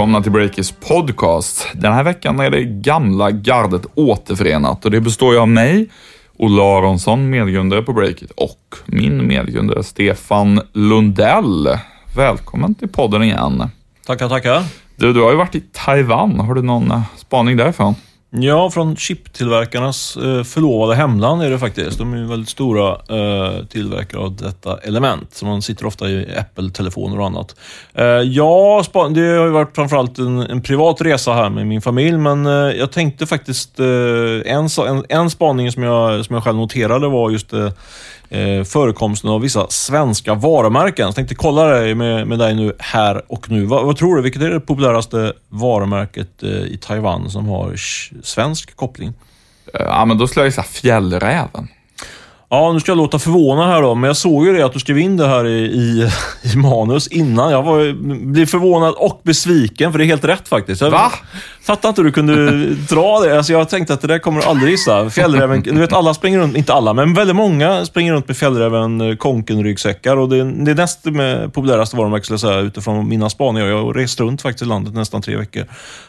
Välkomna till Breakers podcast. Den här veckan är det gamla gardet återförenat och det består ju av mig, Olle Aronsson, medgrundare på Breakit och min medgrundare Stefan Lundell. Välkommen till podden igen. Tackar, tackar. Du, du har ju varit i Taiwan. Har du någon eh, spaning därifrån? Ja, från chiptillverkarnas eh, förlovade hemland är det faktiskt. De är väldigt stora eh, tillverkare av detta element. Så man sitter ofta i Apple-telefoner och annat. Eh, ja, det har ju varit framförallt en, en privat resa här med min familj, men jag tänkte faktiskt... En, en, en spaning som jag, som jag själv noterade var just eh, förekomsten av vissa svenska varumärken. Jag tänkte kolla det med, med dig nu här och nu. Vad, vad tror du? Vilket är det populäraste varumärket eh, i Taiwan som har svensk koppling? Eh, ja, men då skulle jag säga Fjällräven. Ja, nu ska jag låta förvånad här då, men jag såg ju det att du skrev in det här i, i, i manus innan. Jag var, blev förvånad och besviken, för det är helt rätt faktiskt. Jag Va? Fattar inte hur du kunde dra det. Alltså, jag tänkte att det där kommer du aldrig gissa. Fjällräven, du vet alla springer runt, inte alla, men väldigt många springer runt med fjällräven eh, konken-ryggsäckar. Och det, det är näst med populäraste varumärket, skulle jag säga, utifrån mina spaningar. Jag har rest runt faktiskt i landet nästan tre veckor.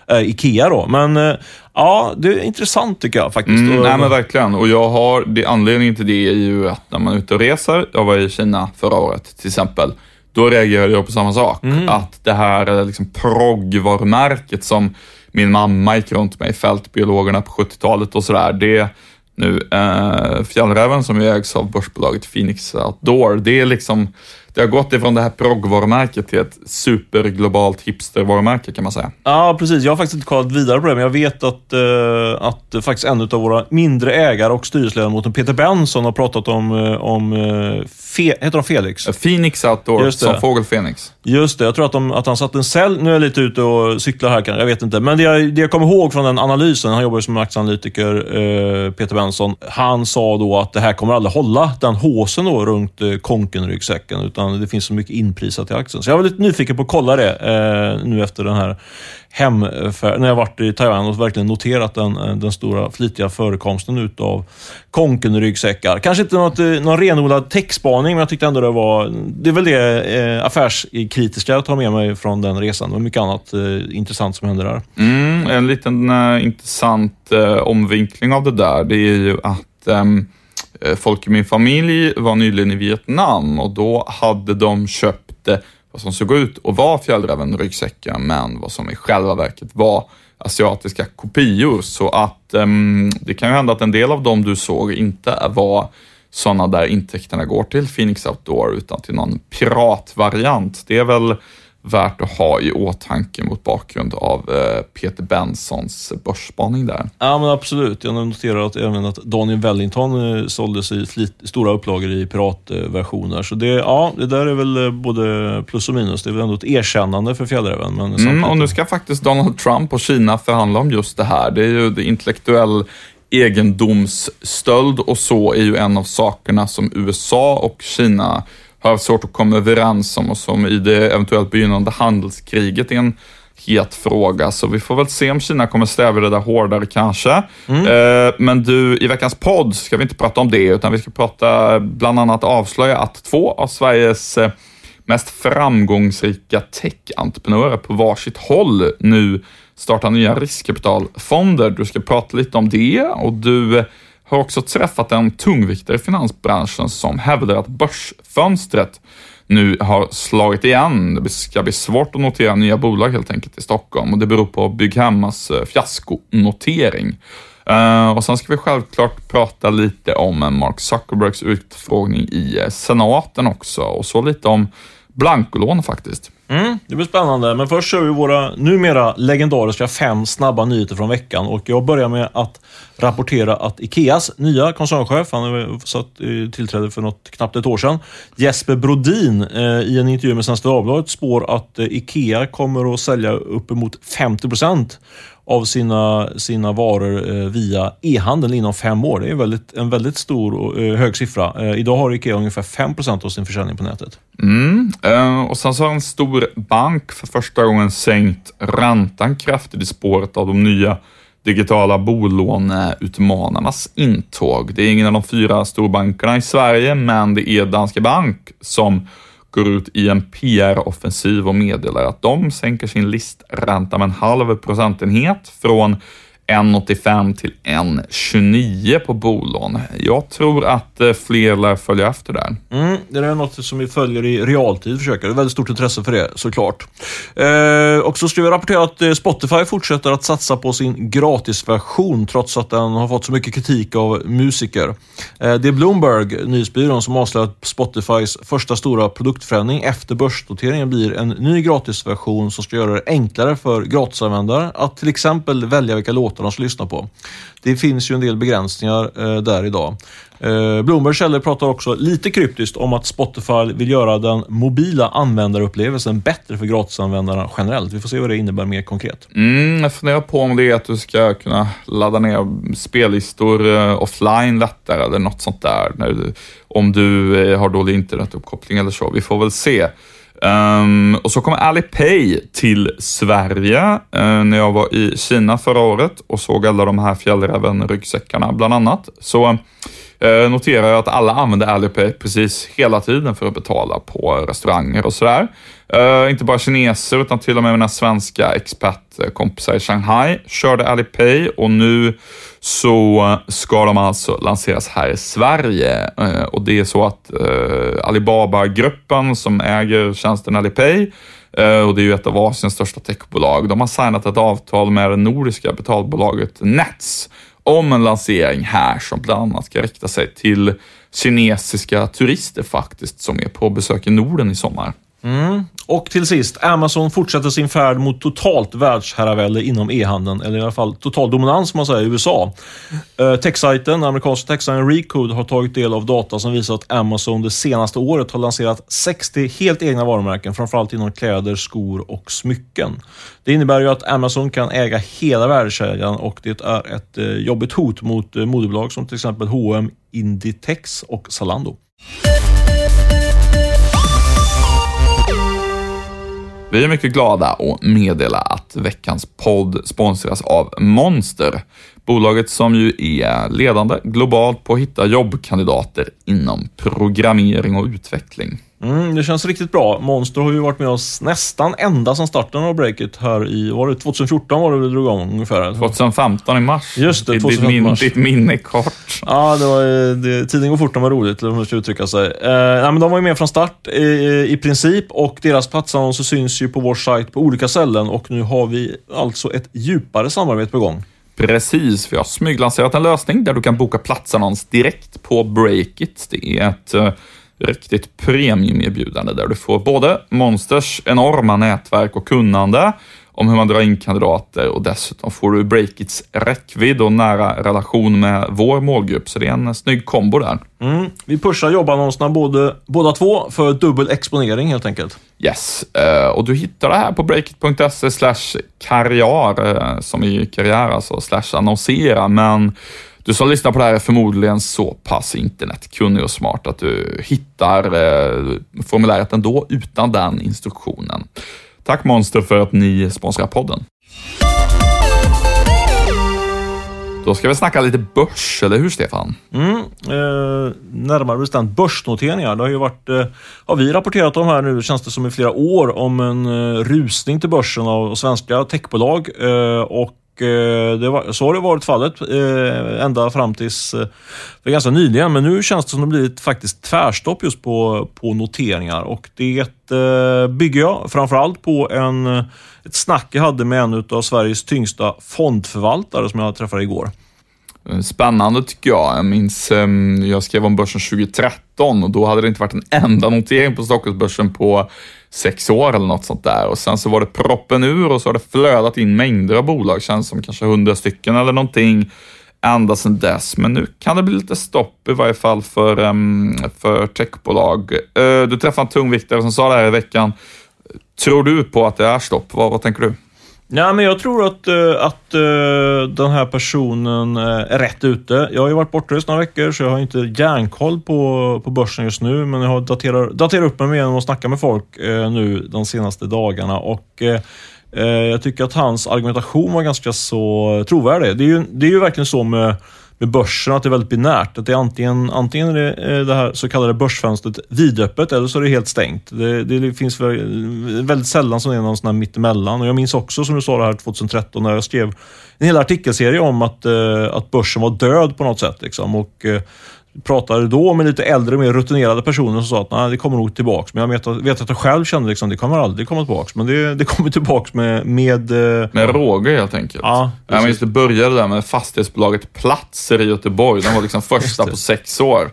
Äh, Ikea då, men äh, Ja, det är intressant tycker jag faktiskt. Mm, nej men verkligen. Och jag har, det, anledningen till det är ju att när man är ute och reser, jag var i Kina förra året till exempel, då reagerade jag på samma sak. Mm. Att det här liksom proggvarumärket som min mamma gick runt med i Fältbiologerna på 70-talet och sådär, det nu, eh, Fjällräven som ju ägs av börsbolaget Phoenix Outdoor, det är liksom det har gått ifrån det här proggvarumärket till ett superglobalt hipstervarumärke kan man säga. Ja, precis. Jag har faktiskt inte kollat vidare på det, men jag vet att, uh, att faktiskt en av våra mindre ägare och styrelseledamoten Peter Benson har pratat om, uh, om uh, Fe heter de Felix? Phoenix Outdoor, som Fågel Phoenix. Just det, jag tror att, de, att han satt en cell, nu är jag lite ute och cyklar här kanske, jag vet inte. Men det jag, det jag kommer ihåg från den analysen, han jobbar ju som aktieanalytiker, Peter Benson. Han sa då att det här kommer aldrig hålla, den håsen då runt eh, konkenryggsäcken, utan utan det finns så mycket inprisat i aktien. Så jag var lite nyfiken på att kolla det eh, nu efter den här hemfärden, när jag varit i Taiwan och verkligen noterat den, eh, den stora flitiga förekomsten utav Konken-ryggsäckar. Kanske inte något, eh, någon renodlad techspaning, men jag tyckte ändå det var... Det är väl det eh, affärskritiska jag tar med mig från den resan. Det var mycket annat eh, intressant som hände där. Mm, en liten eh, intressant omvinkling av det där, det är ju att Eh, Eh, folk i min familj var nyligen i Vietnam och då hade de köpt eh, vad som såg ut och var fjällrävenryggsäckar, men vad som i själva verket var asiatiska kopior. Så att um, det kan ju hända att en del av dem du såg inte var sådana där intäkterna går till Phoenix Outdoor, utan till någon piratvariant. Det är väl värt att ha i åtanke mot bakgrund av eh, Peter Bensons börsspaning där. Ja, men absolut. Jag noterar att även att Daniel Wellington eh, såldes i flit, stora upplagor i piratversioner. Så det, ja, det där är väl eh, både plus och minus. Det är väl ändå ett erkännande för fjällräven. Men mm, och nu ska faktiskt Donald Trump och Kina förhandla om just det här. Det är ju det intellektuell egendomsstöld och så är ju en av sakerna som USA och Kina har svårt att komma överens om och som i det eventuellt begynnande handelskriget är en het fråga. Så vi får väl se om Kina kommer stävja det där hårdare kanske. Mm. Eh, men du, i veckans podd ska vi inte prata om det, utan vi ska prata bland annat avslöja att två av Sveriges eh, mest framgångsrika tech-entreprenörer på varsitt håll nu startar nya riskkapitalfonder. Du ska prata lite om det och du har också träffat en tungviktare i finansbranschen som hävdar att börsfönstret nu har slagit igen. Det ska bli svårt att notera nya bolag helt enkelt i Stockholm och det beror på Bygghemmas eh, fiaskonotering. Eh, och sen ska vi självklart prata lite om Mark Zuckerbergs utfrågning i eh, senaten också och så lite om blankolån faktiskt. Mm, det blir spännande, men först kör vi våra numera legendariska fem snabba nyheter från veckan. Och Jag börjar med att rapportera att Ikeas nya koncernchef, han har satt tillträde för något, knappt ett år sedan, Jesper Brodin, eh, i en intervju med Svenska Dagbladet spår att eh, Ikea kommer att sälja uppemot 50 procent av sina, sina varor eh, via e-handeln inom fem år. Det är väldigt, en väldigt stor och eh, hög siffra. Eh, idag har Ikea ungefär 5% av sin försäljning på nätet. Mm. Och sen så har en stor bank för första gången sänkt räntan kraftigt i spåret av de nya digitala bolåneutmanarnas intåg. Det är ingen av de fyra storbankerna i Sverige, men det är Danske Bank som går ut i en PR-offensiv och meddelar att de sänker sin listränta med en halv procentenhet från 1,85 till 1,29 på bolån. Jag tror att eh, fler lär följa efter där. Mm, det är något som vi följer i realtid, försöker. Det är väldigt stort intresse för det, såklart. Eh, och så ska vi rapportera att eh, Spotify fortsätter att satsa på sin gratisversion, trots att den har fått så mycket kritik av musiker. Eh, det är Bloomberg, nyhetsbyrån, som avslöjar att Spotifys första stora produktförändring efter börsnoteringen blir en ny gratisversion som ska göra det enklare för gratisanvändare att till exempel välja vilka låtar de ska lyssna på. Det finns ju en del begränsningar eh, där idag. Eh, Bloomberg källor pratar också lite kryptiskt om att Spotify vill göra den mobila användarupplevelsen bättre för gratisanvändarna generellt. Vi får se vad det innebär mer konkret. Mm, jag funderar på om det är att du ska kunna ladda ner spellistor eh, offline lättare eller något sånt där. Du, om du eh, har dålig internetuppkoppling eller så. Vi får väl se. Um, och så kom Alipay till Sverige uh, när jag var i Kina förra året och såg alla de här fjällräven-ryggsäckarna bland annat. Så uh, noterar jag att alla använder Alipay precis hela tiden för att betala på restauranger och sådär. Uh, inte bara kineser utan till och med mina svenska expertkompisar i Shanghai körde Alipay och nu så eh, ska de alltså lanseras här i Sverige. Eh, och det är så att eh, Alibaba-gruppen som äger tjänsten Alipay och det är ju ett av Asiens största techbolag. De har signat ett avtal med det nordiska betalbolaget Nets om en lansering här som bland annat ska rikta sig till kinesiska turister faktiskt som är på besök i Norden i sommar. Mm. Och till sist, Amazon fortsätter sin färd mot totalt världsherravälde inom e-handeln, eller i alla fall total dominans man säger i USA. Eh, techsajten, amerikanska techsajten Recode, har tagit del av data som visar att Amazon det senaste året har lanserat 60 helt egna varumärken, framförallt inom kläder, skor och smycken. Det innebär ju att Amazon kan äga hela värdekedjan och det är ett eh, jobbigt hot mot eh, uh, modebolag som till exempel H&M, Inditex och Zalando. Vi är mycket glada att meddela att veckans podd sponsras av Monster. Bolaget som ju är ledande globalt på att hitta jobbkandidater inom programmering och utveckling. Mm, det känns riktigt bra. Monster har ju varit med oss nästan ända sedan starten av Breakit här i, var det 2014 var det vi drog igång ungefär? 2015 i mars. Just det, 2015 ditt, min, ditt minne kort. Ja, det var, det, tiden går fort när man roligt, om man ska uttrycka sig. Eh, nej, men de var ju med från start i, i princip och deras platsannonser syns ju på vår sajt på olika ställen och nu har vi alltså ett djupare samarbete på gång. Precis, vi har smyglanserat en lösning där du kan boka platsannons direkt på Breakit. Det är ett uh, riktigt premiumerbjudande där du får både Monsters enorma nätverk och kunnande om hur man drar in kandidater och dessutom får du Breakits räckvidd och nära relation med vår målgrupp. Så det är en snygg kombo där. Mm. Vi pushar jobbannonserna både, båda två för dubbel exponering helt enkelt. Yes, uh, och du hittar det här på breakit.se slash karriär, uh, som i karriär alltså, slash annonsera, men du som lyssnar på det här är förmodligen så pass internetkunnig och smart att du hittar uh, formuläret ändå utan den instruktionen. Tack Monster för att ni sponsrar podden. Då ska vi snacka lite börs, eller hur Stefan? Mm, eh, närmare bestämt börsnoteringar. Det har ju varit, eh, har vi rapporterat om här nu, känns det som i flera år, om en eh, rusning till börsen av svenska techbolag. Eh, och Eh, det var, så har det varit fallet eh, ända fram tills eh, för ganska nyligen. Men nu känns det som det blivit faktiskt tvärstopp just på, på noteringar. Och det eh, bygger jag framförallt på en, eh, ett snack jag hade med en av Sveriges tyngsta fondförvaltare som jag träffade igår. Eh, spännande tycker jag. Jag minns, ehm, jag skrev om börsen 2013 och då hade det inte varit en enda notering på Stockholmsbörsen på sex år eller något sånt där. Och sen så var det proppen ur och så har det flödat in mängder av bolag, känns som kanske hundra stycken eller någonting ända sedan dess. Men nu kan det bli lite stopp i varje fall för, um, för techbolag. Uh, du träffade en tungviktare som sa det här i veckan. Tror du på att det är stopp? Vad, vad tänker du? Ja, men jag tror att, eh, att eh, den här personen eh, är rätt ute. Jag har ju varit bortrest några veckor, så jag har inte järnkoll på, på börsen just nu, men jag har daterat, daterat upp mig genom att snacka med folk nu de senaste dagarna. Och jag tycker att hans argumentation var ganska så trovärdig. Det är ju, det är ju verkligen så med med börsen, att det är väldigt binärt. Att det är antingen, antingen är det, eh, det här så kallade börsfönstret vidöppet eller så är det helt stängt. Det, det finns väldigt sällan som det är någon sån här mittemellan. Och jag minns också, som du sa det här 2013, när jag skrev en hel artikelserie om att, eh, att börsen var död på något sätt. Liksom. Och, eh, pratade då med lite äldre, mer rutinerade personer som sa att Nej, det kommer nog tillbaks. Men jag vet, att, vet att jag själv kände liksom, det kommer aldrig komma tillbaks. Men det, det kommer tillbaks med... Med, eh, med råge helt enkelt. Ja, jag minns det började där med fastighetsbolaget Platser i Göteborg. Den var liksom första på sex år.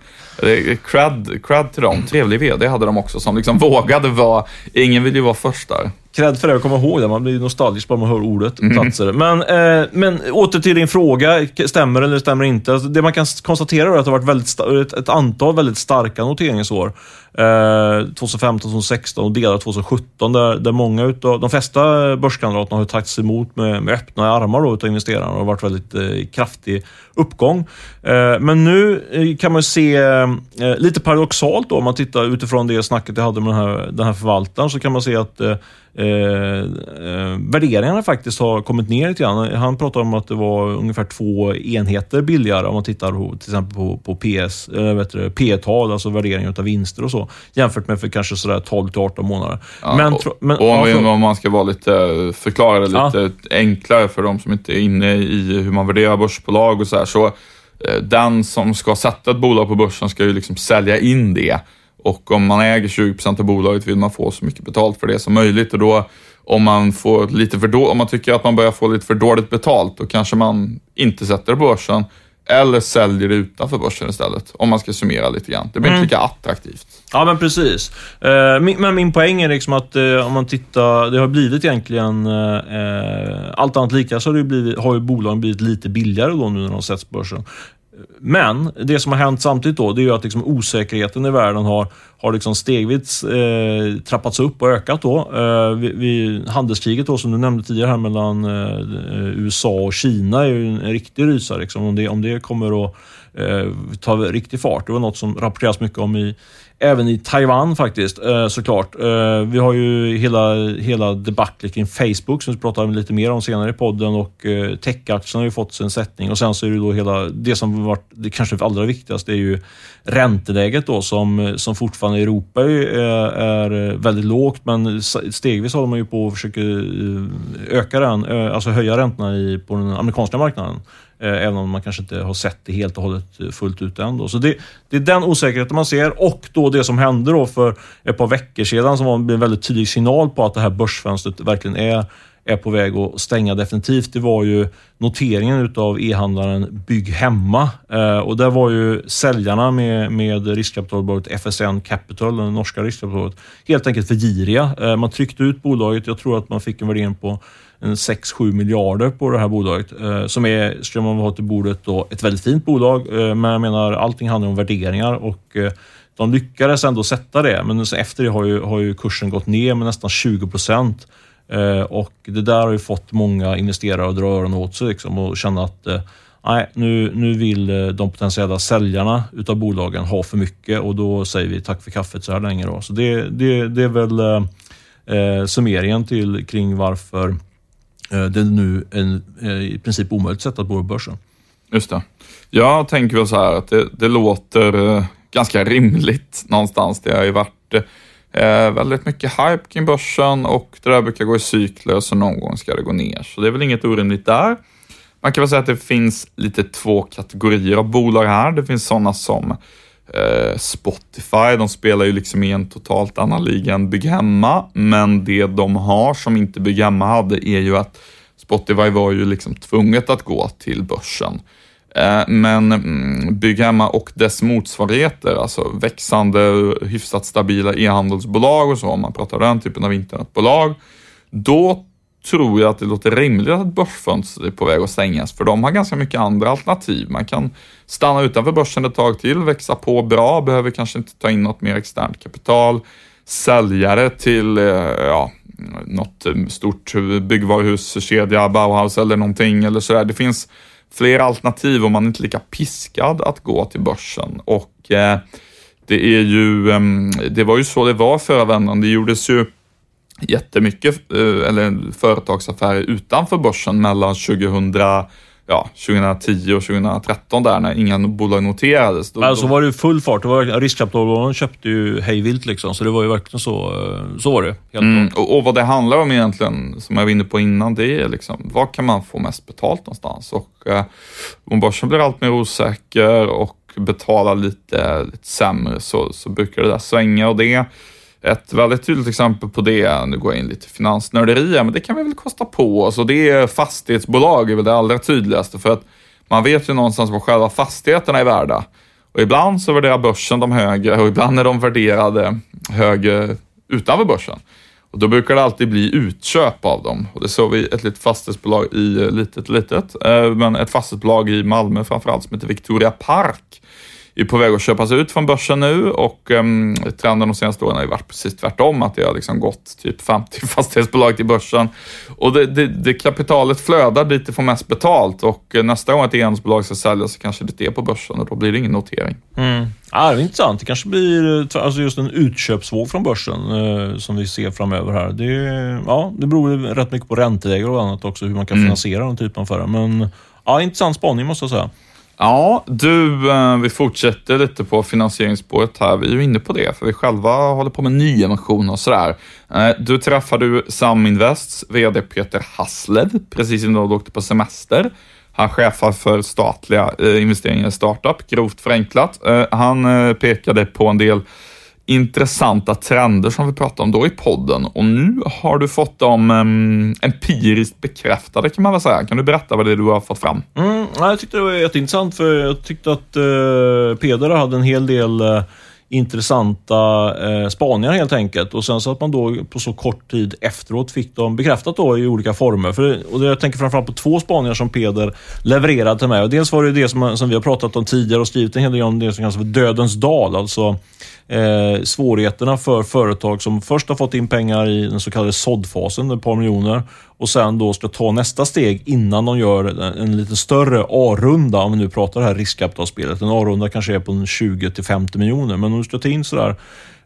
Cred, cred till dem. Trevlig VD hade de också som liksom vågade vara, ingen vill ju vara först där. Cred för det, att komma ihåg det. Man blir nostalgisk bara man hör ordet mm. platser. Men, eh, men åter till din fråga. Stämmer eller stämmer inte? Alltså, det man kan konstatera är att det har varit väldigt ett, ett antal väldigt starka noteringsår. Eh, 2015, 2016 och delar 2017 där, där många utav, de flesta börskandidaterna har tagits emot med, med öppna armar då, utav investerarna och det har varit väldigt eh, kraftig uppgång. Eh, men nu eh, kan man se, eh, lite paradoxalt då, om man tittar utifrån det snacket jag hade med den här, den här förvaltaren, så kan man se att eh, eh, eh värderingarna faktiskt har kommit ner lite grann. Han pratade om att det var ungefär två enheter billigare om man tittar på, till exempel på, på PS, eh, P-tal, alltså värdering av vinster och så, jämfört med för kanske sådär 12 till 18 månader. Ja, men, och, men, och om, ja, om, man ska vara lite, förklara det lite ja. enklare för de som inte är inne i hur man värderar börsbolag och så här, så eh, den som ska sätta ett bolag på börsen ska ju liksom sälja in det och om man äger 20% av bolaget vill man få så mycket betalt för det som möjligt och då om man, får lite för då, om man tycker att man börjar få lite för dåligt betalt, då kanske man inte sätter det på börsen eller säljer det utanför börsen istället, om man ska summera lite grann. Det blir mm. inte lika attraktivt. Ja, men precis. Eh, men min poäng är liksom att eh, om man tittar, det har blivit egentligen, eh, allt annat lika, så har, det blivit, har ju bolagen blivit lite billigare då nu när de sätts på börsen. Men det som har hänt samtidigt då, det är ju att liksom osäkerheten i världen har, har liksom stegvis eh, trappats upp och ökat. Då. Eh, vid, vid handelskriget då, som du nämnde tidigare här mellan eh, USA och Kina är ju en, en riktig rysare. Liksom. Om, det, om det kommer att eh, ta riktig fart. Det var något som rapporteras mycket om i, även i Taiwan faktiskt, eh, såklart. Eh, vi har ju hela, hela debaclet kring Facebook som vi pratar lite mer om senare i podden och eh, techaktierna har ju fått sin sättning och sen så är det då hela, det som varit det kanske allra viktigaste är ju ränteläget då som, som fortfarande i Europa är, är väldigt lågt men stegvis håller man ju på att försöka eh, öka den, alltså höja räntorna i, på den amerikanska marknaden. Eh, även om man kanske inte har sett det helt och hållet eh, fullt ut än. Då. Så det, det, är den osäkerheten man ser och då det som hände då för ett par veckor sedan som var en väldigt tydlig signal på att det här börsfönstret verkligen är, är på väg att stänga definitivt. Det var ju noteringen utav e-handlaren Bygg Hemma eh, och där var ju säljarna med, med riskkapitalbolaget FSN Capital, det norska riskkapitalbolaget, helt enkelt för giriga. Eh, man tryckte ut bolaget. Jag tror att man fick en värdering på 6-7 miljarder på det här bolaget eh, som är, skulle man ha till bordet, då, ett väldigt fint bolag. Men jag menar, allting handlar om värderingar och de lyckades ändå sätta det, men efter det har ju, har ju kursen gått ner med nästan 20 procent. Eh, och det där har ju fått många investerare att dra öronen åt sig liksom, och känna att eh, nej, nu, nu vill eh, de potentiella säljarna utav bolagen ha för mycket och då säger vi tack för kaffet så här länge. Då. Så det, det, det är väl eh, summeringen till, kring varför Eh, det är nu en, eh, i princip omöjligt sätt att bo på börsen. Just det. Jag tänker väl så här att det, det låter ganska rimligt någonstans. Det har ju varit eh, väldigt mycket hype kring börsen och det där brukar gå i cykler så någon gång ska det gå ner. Så det är väl inget orimligt där. Man kan väl säga att det finns lite två kategorier av bolag här. Det finns sådana som eh, Spotify, de spelar ju liksom i en totalt annan liga än Bygg Hemma, men det de har som inte Bygg Hemma hade är ju att Spotify var ju liksom tvunget att gå till börsen. Eh, men mm, Bygghemma och dess motsvarigheter, alltså växande, hyfsat stabila e-handelsbolag och så, om man pratar den typen av internetbolag, då tror jag att det låter rimligt att börsfönstret är på väg att stängas, för de har ganska mycket andra alternativ. Man kan stanna utanför börsen ett tag till, växa på bra, behöver kanske inte ta in något mer externt kapital, säljare till eh, ja, något eh, stort byggvaruhuskedja, Bauhaus eller någonting eller sådär. Det finns fler alternativ och man är inte lika piskad att gå till börsen och eh, det är ju, eh, det var ju så det var förra vändan. Det gjordes ju jättemycket, eh, eller företagsaffärer utanför börsen mellan 2000 ja, 2010 och 2013 där när inga bolag noterades. Då, alltså var det full fart. Det var riskkapitalbolagen köpte ju hejvilt liksom, så det var ju verkligen så. Eh, så var det. Mm, och, och, vad det handlar om egentligen, som jag var inne på innan, det är liksom, vad kan man få mest betalt någonstans? Och eh, om börsen blir allt mer osäker och betalar lite, lite sämre så, så brukar det där svänga och det ett väldigt tydligt exempel på det, nu går jag in lite finansnörderier, men det kan vi väl kosta på oss och det är fastighetsbolag är väl det allra tydligaste för att man vet ju någonstans vad själva fastigheterna är värda. Och ibland så värderar börsen dem högre och ibland är de värderade högre utanför börsen. Och då brukar det alltid bli utköp av dem. Och det såg vi ett litet fastighetsbolag i, eh, litet litet, eh, men ett fastighetsbolag i Malmö framförallt som heter Victoria Park är på väg att köpas ut från börsen nu och um, trenden de senaste åren har ju varit precis tvärtom, att det har liksom gått typ 50 fastighetsbolag till börsen. Och det, det, det kapitalet flödar dit det får mest betalt och eh, nästa gång ett enhetsbolag ska säljas så kanske det är på börsen och då blir det ingen notering. Mm. Ja, det är intressant. Det kanske blir eh, alltså just en utköpsvåg från börsen eh, som vi ser framöver här. Det, ja, det beror rätt mycket på ränteläge och annat också, hur man kan mm. finansiera den typen av affärer. Men ja, intressant spaning måste jag säga. Ja, du, eh, vi fortsätter lite på finansieringsspåret här. Vi är ju inne på det, för vi själva håller på med nyemission och sådär. Eh, du träffade ju Saminvests VD Peter Hasslev precis innan du åkte på semester. Han chefar för statliga eh, investeringar i startup, grovt förenklat. Han pekade på en del intressanta trender som vi pratade om då i podden och nu har du fått dem um, empiriskt bekräftade kan man väl säga. Kan du berätta vad det är du har fått fram? Mm, jag tyckte det var jätteintressant för jag tyckte att uh, Peder hade en hel del uh, intressanta eh, spaningar helt enkelt. Och sen så att man då på så kort tid efteråt fick dem bekräftat då i olika former. För, och jag tänker framförallt på två spaningar som Peder levererade till mig. Och dels var det det som, som vi har pratat om tidigare och skrivit en hel del om, det som kallas för Dödens dal. Alltså eh, svårigheterna för företag som först har fått in pengar i den så kallade såddfasen, ett par miljoner, och sen då ska ta nästa steg innan de gör en, lite större A-runda, om vi nu pratar det här riskkapitalspelet. En A-runda kanske är på 20 till 50 miljoner, men om du ska ta in sådär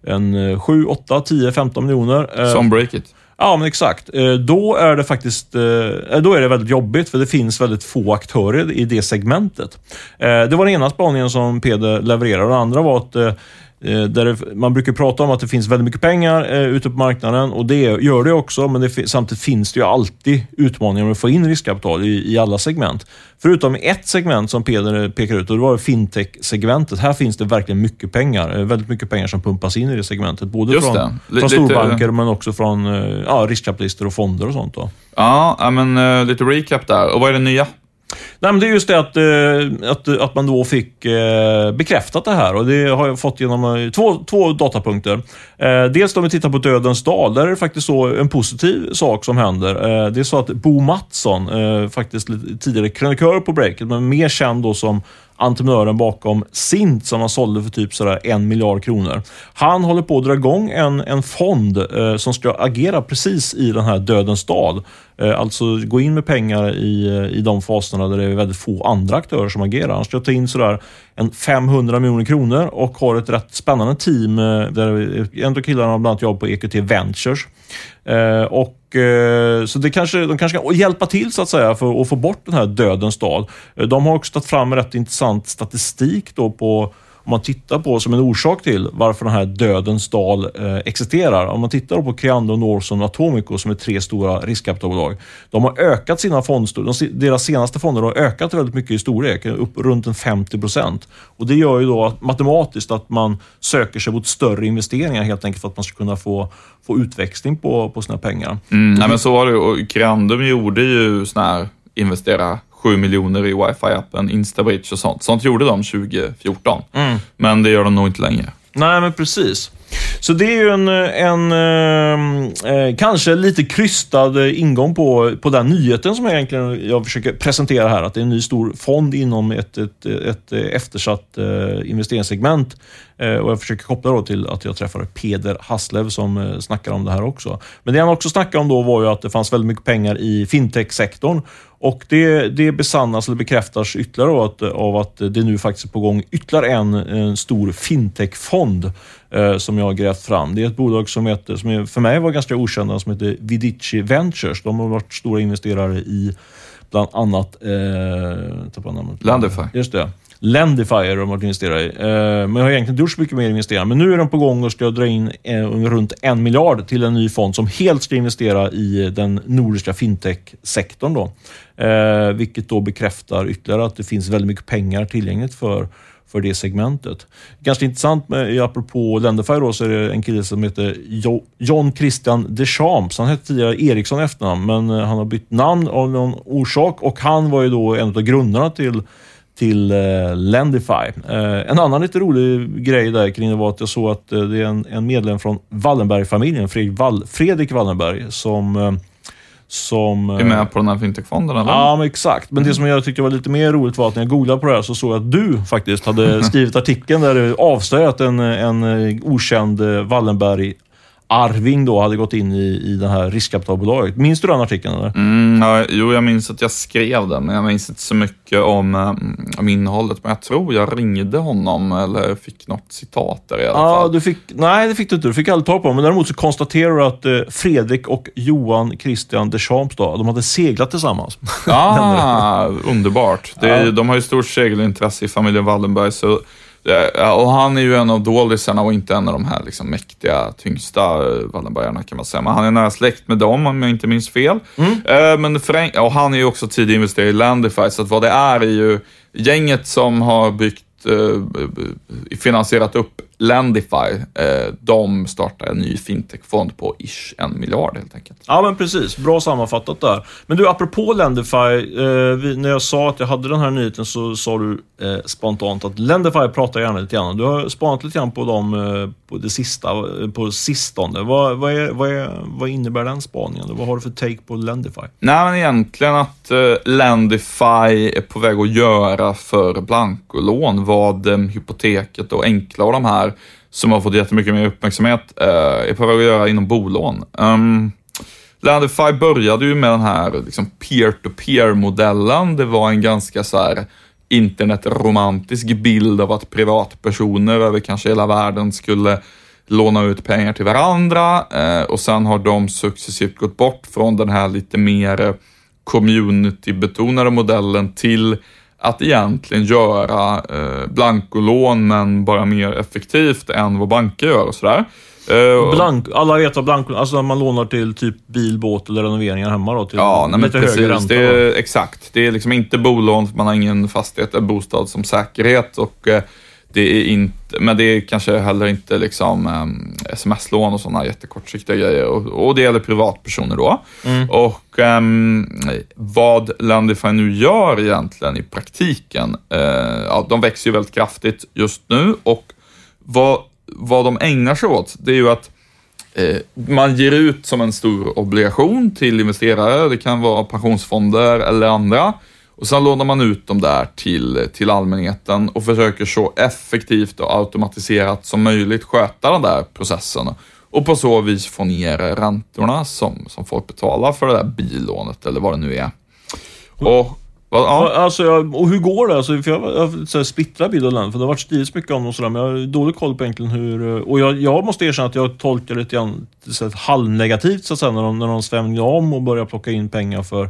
en 7, 8, 10, 15 miljoner. Eh, Som breakit. Ja, men exakt. Eh, då är det faktiskt eh, då är det väldigt jobbigt, för det finns väldigt få aktörer i det segmentet. Det var den ena spaningen som Peder levererade. Den andra var att där det, man brukar prata om att det finns väldigt mycket pengar eh, ute på marknaden och det gör det också, men det, samtidigt finns det ju alltid utmaningar med att få in riskkapital i, i alla segment. Förutom ett segment som Peder pekar ut och det var fintech-segmentet. Här finns det verkligen mycket pengar. Eh, väldigt mycket pengar som pumpas in i det segmentet. Både Just från, från storbanker men också från ja, riskkapitalister och fonder och sånt. Då. Ja, men uh, lite recap där. Och vad är det nya? Nej, men det är just det att, eh, att, att man då fick eh, bekräftat det här och det har jag fått genom eh, två, två datapunkter. Dels om vi tittar på Dödens dal, där är det faktiskt så en positiv sak som händer. Det är så att Bo Mattsson, faktiskt tidigare krönikör på Breaket, men mer känd då som entreprenören bakom Sint som han sålde för typ sådär en miljard kronor. Han håller på att dra igång en, en fond eh, som ska agera precis i den här dödens dal. Eh, alltså gå in med pengar i, i de faserna där det är väldigt få andra aktörer som agerar. Han ska ta in sådär en 500 miljoner kronor och har ett rätt spännande team eh, där en av killarna har bland annat jobbat på EQT Ventures. Eh, och, eh, så det kanske, de kanske kan hjälpa till så att säga för att få bort den här dödens dal. Eh, de har också tagit fram rätt intressant statistik då på om man tittar på som en orsak till varför den här dödens dal eh, existerar. Om man tittar på Creando, Norson och Atomico som är tre stora riskkapitalbolag. De har ökat sina fondstorlek. Deras senaste fonder har ökat väldigt mycket i storlek, upp runt en 50 procent. Och Det gör ju då att, matematiskt att man söker sig mot större investeringar helt enkelt för att man ska kunna få, få utväxling på, på sina pengar. Mm, nej, men så var det och Creandum gjorde ju sådana här investera 7 miljoner i wifi-appen, Instabridge och sånt. Sånt gjorde de 2014, mm. men det gör de nog inte längre. Nej, men precis. Så det är ju en, en eh, eh kanske lite krystad ingång på, på den nyheten som jag egentligen jag försöker presentera här. Att det är en ny stor fond inom ett, ett, ett eftersatt eh, investeringssegment och jag försöker koppla då till att jag träffade Peder Haslev som eh, snackar om det här också. Men det han också snackade om då var ju att det fanns väldigt mycket pengar i fintech-sektorn. Och det, det besannas eller bekräftas ytterligare att, av att det nu faktiskt är på gång ytterligare en, en stor fintech-fond eh, som jag har grävt fram. Det är ett bolag som, heter, som för mig var ganska okända som heter Vidici Ventures. De har varit stora investerare i bland annat... Eh, Landify. Just det. Lendifier de varit investerat i. Eh, men jag har egentligen inte gjort så mycket mer investeringar. Men nu är de på gång och ska dra in eh, runt en miljard till en ny fond som helt ska investera i den nordiska fintech-sektorn. Då. Eh, vilket då bekräftar ytterligare att det finns väldigt mycket pengar tillgängligt för för det segmentet. Ganska intressant, med, apropå Lendify, då, så är det en kille som heter John Christian Deschamps. Han hette tidigare Eriksson efternamn, men han har bytt namn av någon orsak och han var ju då en av grundarna till till eh, Lendify. Eh, en annan lite rolig grej där kring det var att jag såg att eh, det är en, en medlem från Wallenberg-familjen, Fredrik, Wall, Fredrik Wallenberg, som eh, som... Är med på den här fintechfonden eller? Ja, men exakt. Men mm. det som jag tyckte var lite mer roligt var att när jag googlade på det här så såg jag att du faktiskt hade skrivit artikeln där du avslöjat en, en eh, okänd Wallenberg Arving då hade gått in i, i det här riskkapitalbolaget. Minns du den artikeln? Eller? Mm, ja, jo, jag minns att jag skrev den, men jag minns inte så mycket om, um, om innehållet. Men jag tror jag ringde honom eller fick något citat där i alla fall. Du fick, nej, det fick du inte. Du fick aldrig tag på honom. Men däremot så konstaterar du att eh, Fredrik och Johan Christian Deschamps då, de hade seglat tillsammans. Ja, underbart. Det, ja. De har ju stort segelintresse i familjen Wallenberg, så och han är ju en av doldisarna och inte en av de här liksom mäktiga, tyngsta eh, Wallenbergarna kan man säga. Men han är nära släkt med dem om jag inte minns fel. Mm. Eh, men för, och han är ju också tidig investerare i Landify, så att vad det är är ju gänget som har byggt, eh, finansierat upp Lendify, eh, de startar en ny fintechfond på ish en miljard helt enkelt. Ja, men precis. Bra sammanfattat där. Men du, apropå Lendify, eh, vi, när jag sa att jag hade den här nyheten så sa du eh, spontant att Lendify pratar gärna lite grann. Du har spanat lite grann på dem på det sista, på sistone. Vad, vad, är, vad, är, vad innebär den spaningen? Vad har du för take på Lendify? Nej, men egentligen att Lendify är på väg att göra för blankolån vad Hypoteket och Enkla och de här som har fått jättemycket mer uppmärksamhet eh, är på väg att göra inom bolån. Ehm, um, Landify började ju med den här liksom peer-to-peer-modellen. Det var en ganska så här internetromantisk bild av att privatpersoner över kanske hela världen skulle låna ut pengar till varandra eh, och sen har de successivt gått bort från den här lite mer community-betonade modellen till att egentligen göra eh, blankolån, men bara mer effektivt än vad banker gör och sådär. Eh, Blank, alla vet vad blankolån, alltså när man lånar till typ bil, båt eller renoveringar hemma då? Till ja, nej, lite precis. Ränta, det är, exakt. Det är liksom inte bolån, man har ingen fastighet eller bostad som säkerhet och eh, det är inte, men det är kanske heller inte liksom um, sms-lån och sådana jättekortsiktiga grejer. Och, och det gäller privatpersoner då. Mm. Och um, vad Landify nu gör egentligen i praktiken, uh, ja, de växer ju väldigt kraftigt just nu och vad, vad de ägnar sig åt, det är ju att uh, man ger ut som en stor obligation till investerare. Det kan vara pensionsfonder eller andra och sen lånar man ut dem där till, till allmänheten och försöker så effektivt och automatiserat som möjligt sköta den där processen. Och på så vis få ner räntorna som, som folk betalar för det där billånet eller vad det nu är. Och Ja. Alltså, och hur går det? Alltså, för jag har splittrad bild av den, för det har varit skrivits mycket om och sådär, men jag har dålig koll på egentligen hur... Och jag, jag måste erkänna att jag tolkar lite grann så halvnegativt så att säga, när de, när de svängde om och började plocka in pengar för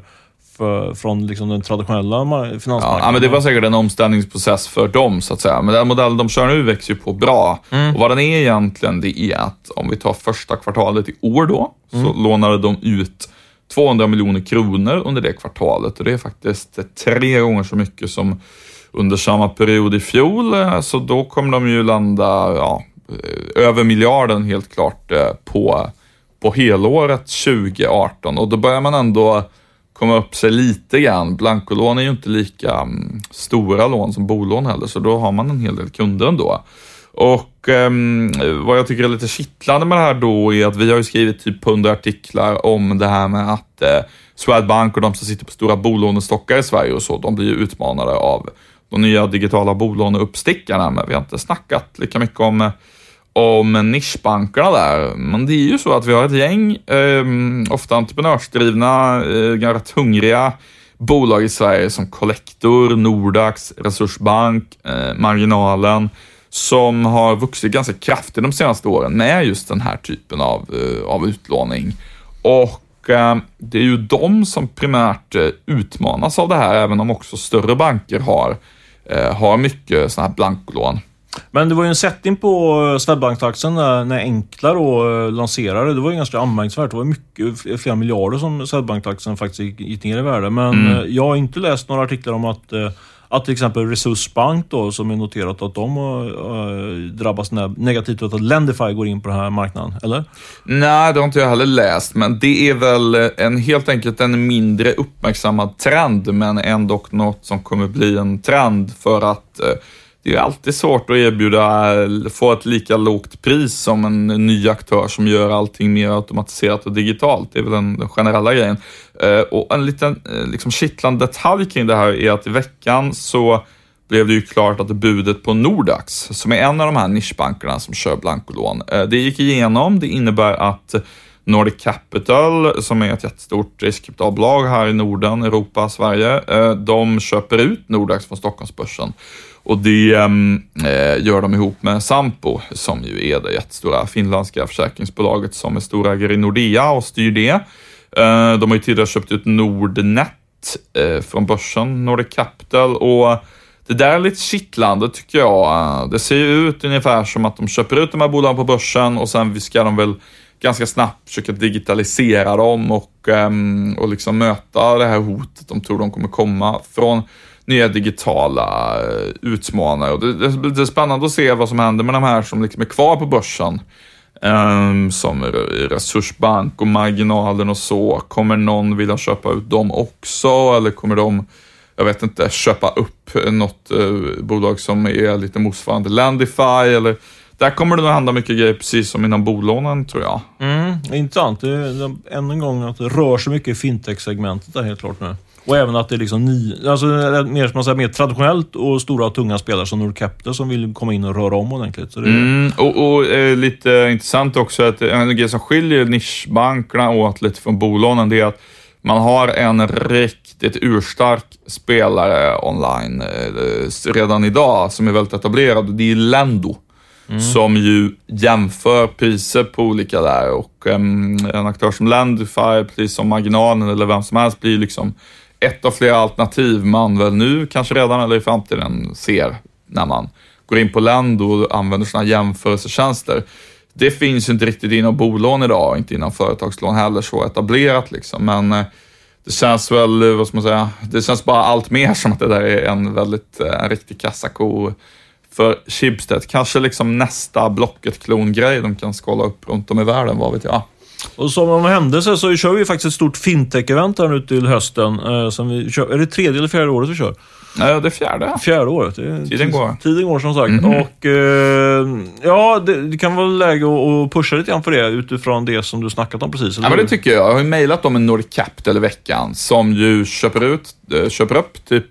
för, från liksom den traditionella finansmarknaden. Ja, men det var säkert en omställningsprocess för dem, så att säga. Men den modellen de kör nu växer ju på bra. Mm. Och vad den är egentligen, det är att om vi tar första kvartalet i år då, mm. så lånade de ut 200 miljoner kronor under det kvartalet och det är faktiskt tre gånger så mycket som under samma period i fjol. Så då kommer de ju landa ja, över miljarden helt klart eh, på, på helåret 2018 och då börjar man ändå komma upp sig lite grann. Blankolån är ju inte lika mm, stora lån som bolån heller, så då har man en hel del kunder ändå. Och um, vad jag tycker är lite kittlande med det här då är att vi har ju skrivit typ 100 artiklar om det här med att eh, Swedbank och de som sitter på stora bolånestockar i Sverige och så, de blir ju utmanade av de nya digitala bolåneuppstickarna, men vi har inte snackat lika mycket om eh, om nischbankerna där. Men det är ju så att vi har ett gäng, eh, ofta entreprenörsdrivna, eh, rätt hungriga bolag i Sverige som Collector, Nordax, Resursbank, eh, Marginalen, som har vuxit ganska kraftigt de senaste åren med just den här typen av, eh, av utlåning. Och eh, det är ju de som primärt eh, utmanas av det här, även om också större banker har, eh, har mycket sådana här blankolån. Men det var ju en setting på Swedbank-aktien när Enkla då lanserade. Det var ju ganska anmärkningsvärt. Det var mycket, flera miljarder som Swedbank-aktien faktiskt gick ner i värde. Men mm. jag har inte läst några artiklar om att att till exempel Resursbank då, som är noterat att de uh, drabbas negativt av att Lendify går in på den här marknaden, eller? Nej, det har inte jag heller läst, men det är väl en, helt enkelt en mindre uppmärksammad trend, men ändå något som kommer bli en trend för att uh, det är alltid svårt att erbjuda, få ett lika lågt pris som en ny aktör som gör allting mer automatiserat och digitalt. Det är väl den, den generella grejen. Eh, och en liten eh, liksom kittlande detalj kring det här är att i veckan så blev det ju klart att budet på Nordax, som är en av de här nischbankerna som kör blankolån, eh, det gick igenom. Det innebär att Nordic Capital, som är ett jättestort riskkapitalbolag här i Norden, Europa, Sverige, de köper ut Nordax från Stockholmsbörsen. Och det ehm, eh, gör de ihop med Sampo, som ju är det jättestora finländska försäkringsbolaget som är storägare i Nordea och styr det. Eh, de har ju tidigare köpt ut Nordnet eh, från börsen, Nordic Capital och det där är lite kittlande tycker jag. Eh, det ser ju ut ungefär som att de köper ut de här bolagen på börsen och sen ska de väl ganska snabbt försöka digitalisera dem och, ehm, och liksom möta det här hotet de tror de kommer komma från nya digitala eh, utmanare. Och det, det, det, är spännande att se vad som händer med de här som liksom är kvar på börsen. Um, som Resursbank och Marginalen och så. Kommer någon vilja köpa ut dem också eller kommer de, jag vet inte, köpa upp något uh, bolag som är lite motsvarande Landify eller där kommer det nog hända mycket grejer precis som inom bolånen tror jag. Mm, intressant. Det är än en gång att det rör sig mycket i fintech-segmentet där helt klart nu. Och även att det är liksom ni, alltså mer, som man säger, mer traditionellt och stora och tunga spelare som Capital som vill komma in och röra om ordentligt. Så det... mm, och, och eh, lite intressant också att en grej som skiljer nischbankerna åt lite från bolånen, det är att man har en riktigt urstark spelare online eh, redan idag som är väldigt etablerad. Det är Lendo. Mm. Som ju jämför priser på olika där och um, en aktör som Landify, precis som Marginalen eller vem som helst, blir liksom ett av flera alternativ man väl nu, kanske redan eller i framtiden, ser när man går in på land och använder sådana jämförelsetjänster. Det finns ju inte riktigt inom bolån idag, inte inom företagslån heller så etablerat liksom, men eh, det känns väl, eh, vad ska man säga, det känns bara allt mer som att det där är en väldigt, eh, en riktig kassako för Schibsted. Kanske liksom nästa Blocket-klon-grej de kan skala upp runt om i världen, vad vet jag. Och som av händelse så kör vi faktiskt ett stort fintech-event här nu till hösten. Eh, som vi kör, är det tredje eller fjärde året vi kör? Ja, det är fjärde. Fjärde året. Tiden går. Tiden går som sagt. Mm -hmm. Och eh, ja, det, det, kan vara läge att pusha lite grann för det utifrån det som du snackat om precis. Ja, men det tycker jag. Jag har ju mejlat dem med Nordic Capital i veckan som ju köper, ut, eh, köper upp typ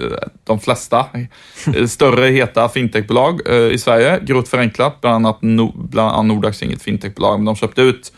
eh, de flesta större heta fintechbolag i Sverige. Grovt förenklat, bland annat, bland annat Nordax är inget fintechbolag, men de köpte ut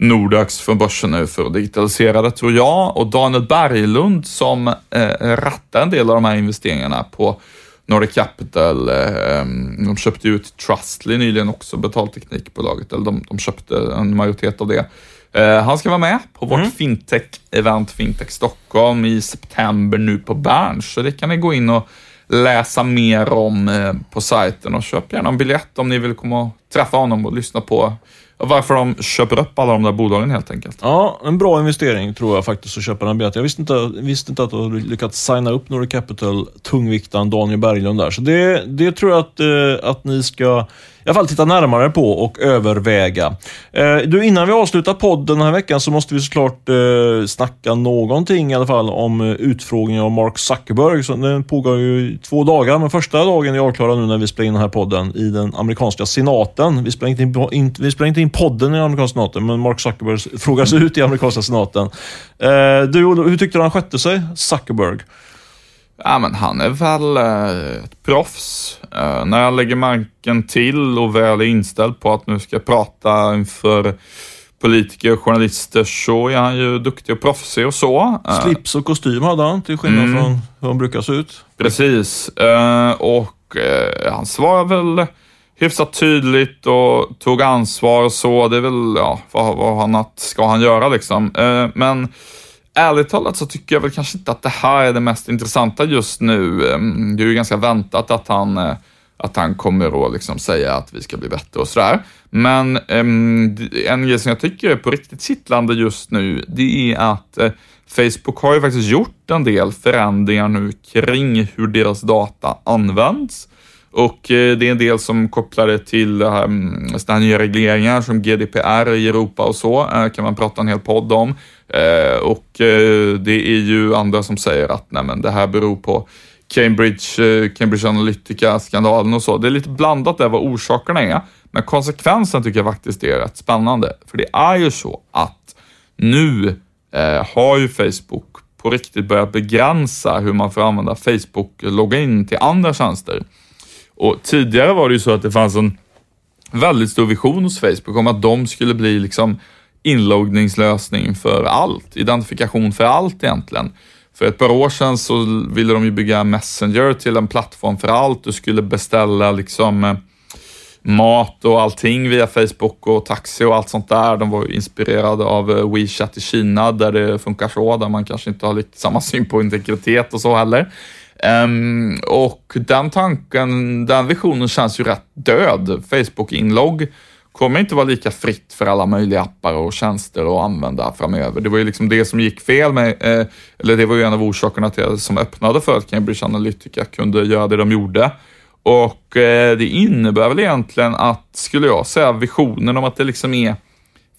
Nordax från börsen nu för att digitalisera det tror jag. Och Daniel Berglund som eh, rattar en del av de här investeringarna på Nordic Capital. Eh, de köpte ut Trustly nyligen också, betalteknikbolaget, eller de, de köpte en majoritet av det. Eh, han ska vara med på vårt mm. fintech-event Fintech Stockholm i september nu på Berns, så det kan ni gå in och läsa mer om eh, på sajten och köp gärna en biljett om ni vill komma och träffa honom och lyssna på varför de köper upp alla de där bolagen helt enkelt. Ja, en bra investering tror jag faktiskt att köpa den biljetten. Jag visste inte, visste inte att du hade lyckats signa upp Nordic Capital, tungviktaren Daniel Berglund där. Så det, det tror jag att, eh, att ni ska alla fall titta närmare på och överväga. Eh, du, innan vi avslutar podden den här veckan så måste vi såklart eh, snacka någonting i alla fall om eh, utfrågningen av Mark Zuckerberg. Så den pågår ju två dagar, men första dagen är avklarad nu när vi spelar in den här podden i den amerikanska senaten. Vi spelar inte in, in, vi spelar inte in podden i den amerikanska senaten, men Mark Zuckerberg frågas ut i amerikanska senaten. Eh, du, hur tyckte du han skötte sig, Zuckerberg? Ja, men han är väl eh, ett proffs. Eh, när jag lägger marken till och väl är inställd på att nu ska jag prata inför politiker och journalister så är han ju duktig och proffsig och så. Eh, Slips och kostym hade han, till skillnad mm. från hur han brukar se ut. Precis, och han svarar väl hyfsat tydligt och tog ansvar och så. Det är väl, ja, vad, vad annat ska han göra liksom? Men ärligt talat så tycker jag väl kanske inte att det här är det mest intressanta just nu. Ehm, det är ju ganska väntat att han, eh, att han kommer att liksom säga att vi ska bli bättre och sådär. Men ehm, en grej som jag tycker är på riktigt kittlande just nu, det är att eh, Facebook har ju faktiskt gjort en del förändringar nu kring hur deras data används. Och eh, det är en del som kopplar det till mm, sådana sådana nya regleringar som GDPR i Europa och så, eh, kan man prata en hel podd om. Eh, och det är ju andra som säger att nej, men det här beror på Cambridge, Cambridge Analytica-skandalen och så. Det är lite blandat där vad orsakerna är, men konsekvensen tycker jag faktiskt är rätt spännande. För det är ju så att nu har ju Facebook på riktigt börjat begränsa hur man får använda Facebook-login till andra tjänster. Och tidigare var det ju så att det fanns en väldigt stor vision hos Facebook om att de skulle bli liksom inloggningslösning för allt, identifikation för allt egentligen. För ett par år sedan så ville de ju bygga Messenger till en plattform för allt. Du skulle beställa liksom eh, mat och allting via Facebook och taxi och allt sånt där. De var inspirerade av eh, WeChat i Kina där det funkar så, där man kanske inte har samma syn på integritet och så heller. Um, och den tanken, den visionen känns ju rätt död. Facebook-inlogg kommer inte vara lika fritt för alla möjliga appar och tjänster att använda framöver. Det var ju liksom det som gick fel med, eh, eller det var ju en av orsakerna till som öppnade för att Cambridge Analytica kunde göra det de gjorde. Och eh, det innebär väl egentligen att, skulle jag säga, visionen om att det liksom är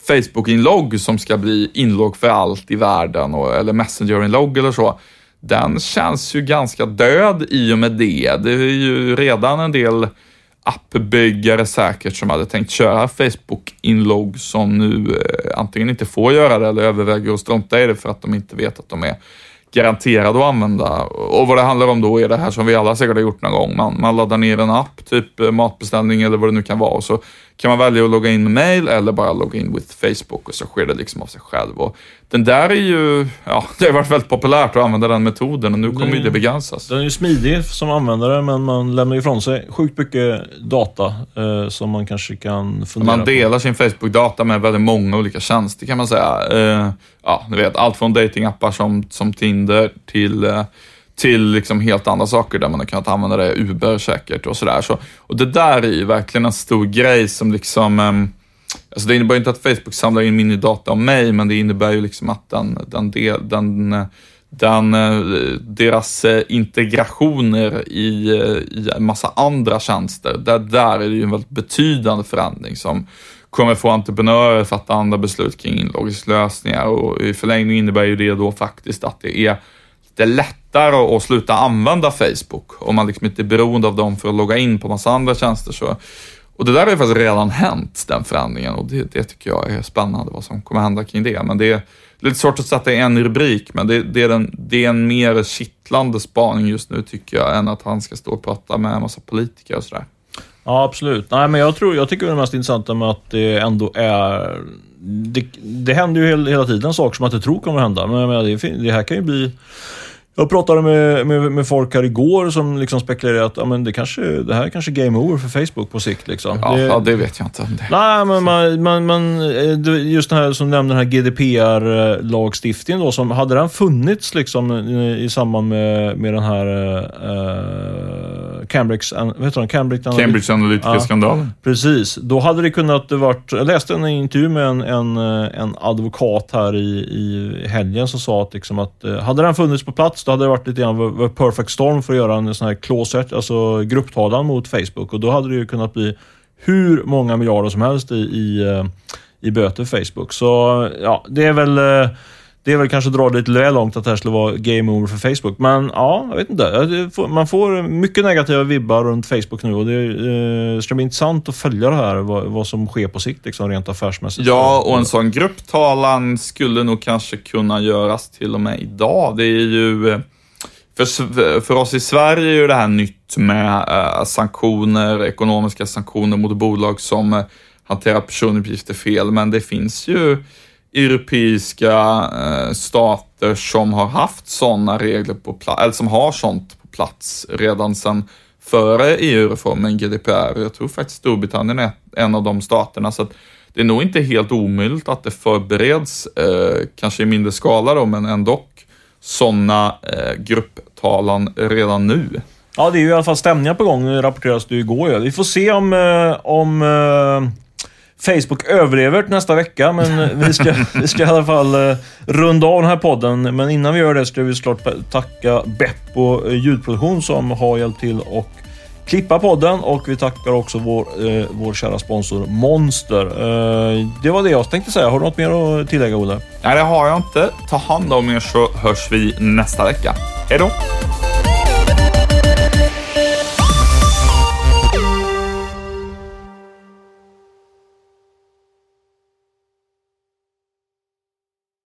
Facebook-inlogg som ska bli inlogg för allt i världen, och, eller Messenger-inlogg eller så den känns ju ganska död i och med det. Det är ju redan en del appbyggare säkert som hade tänkt köra Facebook-inlogg som nu eh, antingen inte får göra det eller överväger att strunta i det för att de inte vet att de är garanterade att använda. Och vad det handlar om då är det här som vi alla säkert har gjort någon gång. Man, man laddar ner en app, typ eh, matbeställning eller vad det nu kan vara och så kan man välja att logga in med mail eller bara logga in with Facebook och så sker det liksom av sig själv. Och den där är ju, ja, det har varit väldigt populärt att använda den metoden och nu kommer det, det begränsas. Den är ju smidig som användare men man lämnar ifrån sig sjukt mycket data eh, som man kanske kan fundera Man delar på. sin Facebook-data med väldigt många olika tjänster kan man säga. Eh, ja, ni vet, allt från datingappar som, som Tinder till eh, till liksom helt andra saker där man har kunnat använda det, Uber säkert och sådär. Så, och det där är ju verkligen en stor grej som liksom, um, alltså det innebär ju inte att Facebook samlar in minidata om mig, men det innebär ju liksom att den, den, den, den, den, deras eh, integrationer i, eh, i en massa andra tjänster, där, där är det ju en väldigt betydande förändring som kommer få entreprenörer att fatta andra beslut kring inloggningslösningar och i förlängningen innebär ju det då faktiskt att det är lite lätt lättare att sluta använda Facebook om man liksom inte är beroende av dem för att logga in på massa andra tjänster. Så. Och det där har ju faktiskt redan hänt, den förändringen och det, det tycker jag är spännande vad som kommer hända kring det. Men det är lite svårt att sätta i en rubrik, men det, det, är den, det är en mer kittlande spaning just nu tycker jag, än att han ska stå och prata med en massa politiker och sådär. Ja, absolut. Nej, men jag, tror, jag tycker det mest intressanta med att det ändå är... Det, det händer ju hela, hela tiden saker som man inte tror kommer hända, men jag det, det här kan ju bli jag pratade med, med, med, folk här igår som liksom spekulerade att ja, men det, kanske, det här är kanske game over för Facebook på sikt. Liksom. Ja, det, ja, det vet jag inte. Det. Nej, men man, man, man, eh, just den här som nämnde den här GDPR-lagstiftningen då, som hade den funnits liksom i samband med, med den här uh, Cambridge, den? Cambridge, Cambridge Analytica-skandalen. Ja, precis. Då hade det kunnat varit, jag läste en intervju med en, en, en advokat här i, i helgen som sa att, liksom att hade den funnits på plats då hade det varit lite grann perfect storm för att göra en sån här closet, alltså grupptalan mot Facebook och då hade det ju kunnat bli hur många miljarder som helst i, i, eh, i böter för Facebook. Så ja, det är väl eh, det är väl kanske att dra det lite väl långt att det här skulle vara game over för Facebook. Men ja, jag vet inte. Man får mycket negativa vibbar runt Facebook nu och det eh, ska bli intressant att följa det här, vad, som sker på sikt, liksom, rent affärsmässigt. Ja, och en sån grupptalan skulle nog kanske kunna göras till och med idag. Det är ju eh, för, för oss i Sverige är ju det här nytt med eh, sanktioner, ekonomiska sanktioner mot bolag som hanterar personuppgifter fel, men det finns ju europeiska eh, stater som har haft sådana regler på plats, eller som har sånt på plats redan sedan före EU-reformen GDPR. Jag tror faktiskt Storbritannien är en av de staterna, så att det är nog inte helt omöjligt att det förbereds, eh, kanske i mindre skala då, men ändå sådana eh, grupptalan redan nu. Ja, det är ju i alla fall stämningar på gång, rapporteras det igår. Vi får se om, eh, om eh, Facebook överlever nästa vecka, men vi ska, vi ska i alla fall eh, runda av den här podden. Men innan vi gör det ska vi såklart tacka Beppo eh, ljudproduktion som har hjälpt till och klippa podden och vi tackar också vår, eh, vår kära sponsor Monster. Eh, det var det jag tänkte säga. Har du något mer att tillägga, Olle? Nej, det har jag inte. Ta hand om er så hörs vi nästa vecka. Hej då!